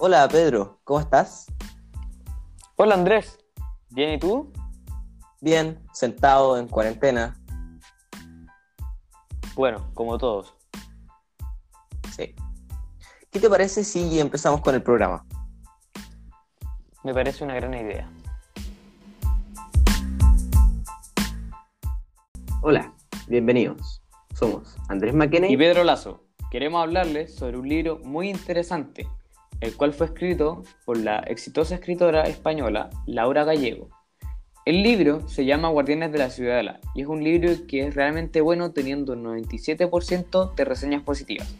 Hola Pedro, ¿cómo estás? Hola Andrés, ¿bien y tú? Bien, sentado en cuarentena. Bueno, como todos. Sí. ¿Qué te parece si empezamos con el programa? Me parece una gran idea. Hola, bienvenidos. Somos Andrés McKenney Y Pedro Lazo, queremos hablarles sobre un libro muy interesante, el cual fue escrito por la exitosa escritora española Laura Gallego. El libro se llama Guardianes de la Ciudadela y es un libro que es realmente bueno teniendo un 97% de reseñas positivas.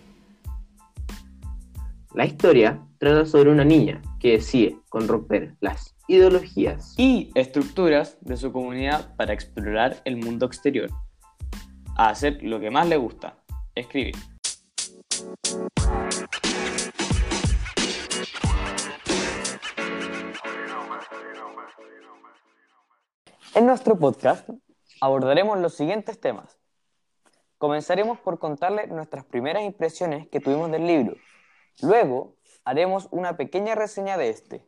La historia trata sobre una niña que decide con romper las ideologías y estructuras de su comunidad para explorar el mundo exterior, a hacer lo que más le gusta, escribir. En nuestro podcast abordaremos los siguientes temas. Comenzaremos por contarles nuestras primeras impresiones que tuvimos del libro. Luego haremos una pequeña reseña de este.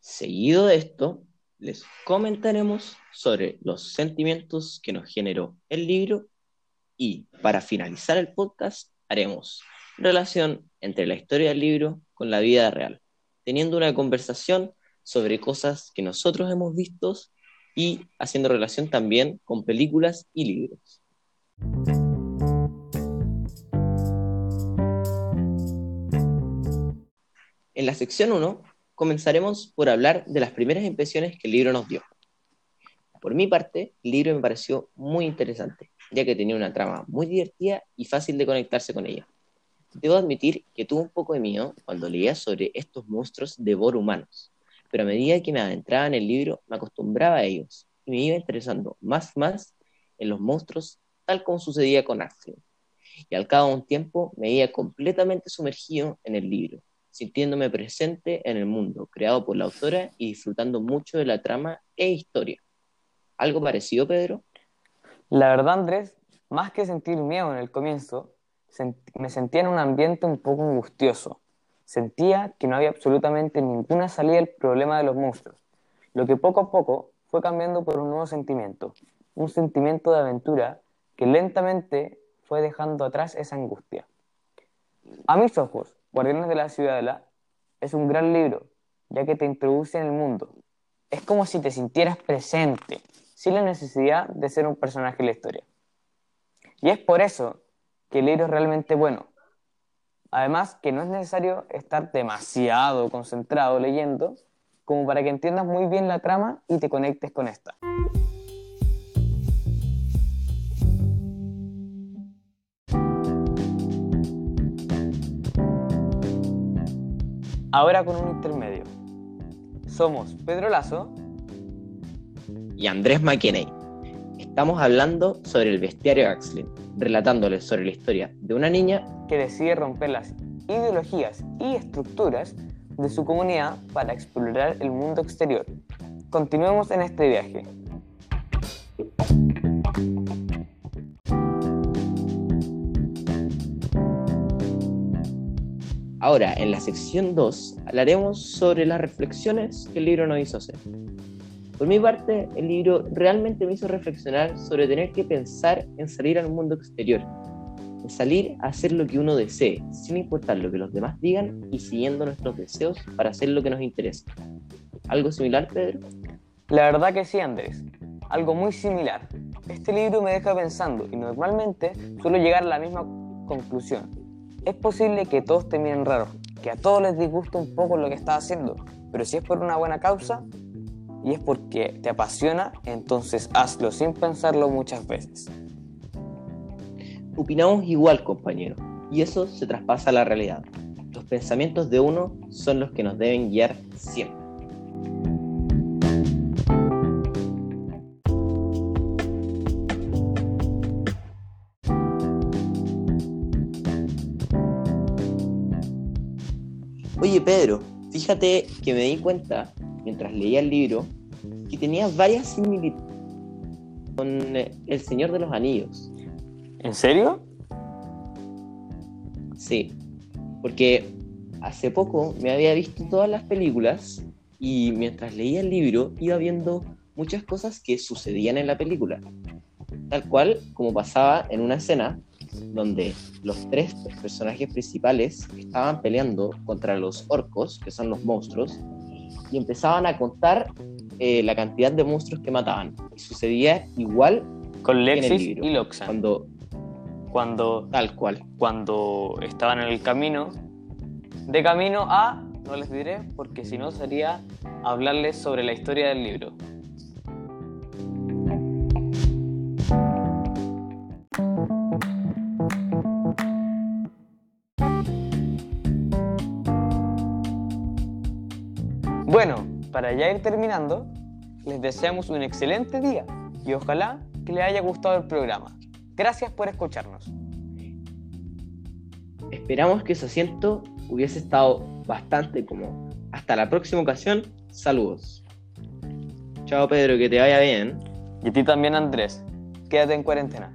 Seguido de esto, les comentaremos sobre los sentimientos que nos generó el libro y para finalizar el podcast haremos relación entre la historia del libro con la vida real, teniendo una conversación sobre cosas que nosotros hemos visto y haciendo relación también con películas y libros. En la sección 1 comenzaremos por hablar de las primeras impresiones que el libro nos dio. Por mi parte, el libro me pareció muy interesante, ya que tenía una trama muy divertida y fácil de conectarse con ella. Debo admitir que tuve un poco de miedo cuando leía sobre estos monstruos humanos, pero a medida que me adentraba en el libro me acostumbraba a ellos y me iba interesando más más en los monstruos, tal como sucedía con Axel. Y al cabo de un tiempo me veía completamente sumergido en el libro, sintiéndome presente en el mundo creado por la autora y disfrutando mucho de la trama e historia. ¿Algo parecido, Pedro? La verdad, Andrés, más que sentir miedo en el comienzo, me sentía en un ambiente un poco angustioso. Sentía que no había absolutamente ninguna salida al problema de los monstruos, lo que poco a poco fue cambiando por un nuevo sentimiento, un sentimiento de aventura que lentamente fue dejando atrás esa angustia. A mis ojos, Guardianes de la Ciudadela es un gran libro, ya que te introduce en el mundo. Es como si te sintieras presente, sin la necesidad de ser un personaje en la historia. Y es por eso que el libro es realmente bueno. Además, que no es necesario estar demasiado concentrado leyendo como para que entiendas muy bien la trama y te conectes con esta. Ahora con un intermedio. Somos Pedro Lazo y Andrés McKinney. Estamos hablando sobre el bestiario Axlin, relatándoles sobre la historia de una niña que decide romper las ideologías y estructuras de su comunidad para explorar el mundo exterior. Continuemos en este viaje. Ahora, en la sección 2, hablaremos sobre las reflexiones que el libro nos hizo hacer. Por mi parte, el libro realmente me hizo reflexionar sobre tener que pensar en salir al mundo exterior, en salir a hacer lo que uno desee, sin importar lo que los demás digan y siguiendo nuestros deseos para hacer lo que nos interesa. ¿Algo similar, Pedro? La verdad que sí, Andrés. Algo muy similar. Este libro me deja pensando y normalmente suelo llegar a la misma conclusión es posible que todos te miren raro, que a todos les disguste un poco lo que estás haciendo, pero si es por una buena causa y es porque te apasiona, entonces hazlo sin pensarlo muchas veces. Opinamos igual, compañero, y eso se traspasa a la realidad. Los pensamientos de uno son los que nos deben guiar siempre. Oye, Pedro, fíjate que me di cuenta, mientras leía el libro, que tenía varias similitudes con El Señor de los Anillos. ¿En serio? Sí, porque hace poco me había visto todas las películas y mientras leía el libro iba viendo muchas cosas que sucedían en la película. Tal cual como pasaba en una escena donde los tres personajes principales estaban peleando contra los orcos, que son los monstruos, y empezaban a contar eh, la cantidad de monstruos que mataban. Y sucedía igual Con que en el Lexis libro. y Loxan. Cuando, Cuando, tal cual. cuando estaban en el camino, de camino a, no les diré, porque si no sería hablarles sobre la historia del libro. Para ya ir terminando, les deseamos un excelente día y ojalá que les haya gustado el programa. Gracias por escucharnos. Esperamos que ese asiento hubiese estado bastante cómodo. Hasta la próxima ocasión, saludos. Chao Pedro, que te vaya bien. Y a ti también, Andrés. Quédate en cuarentena.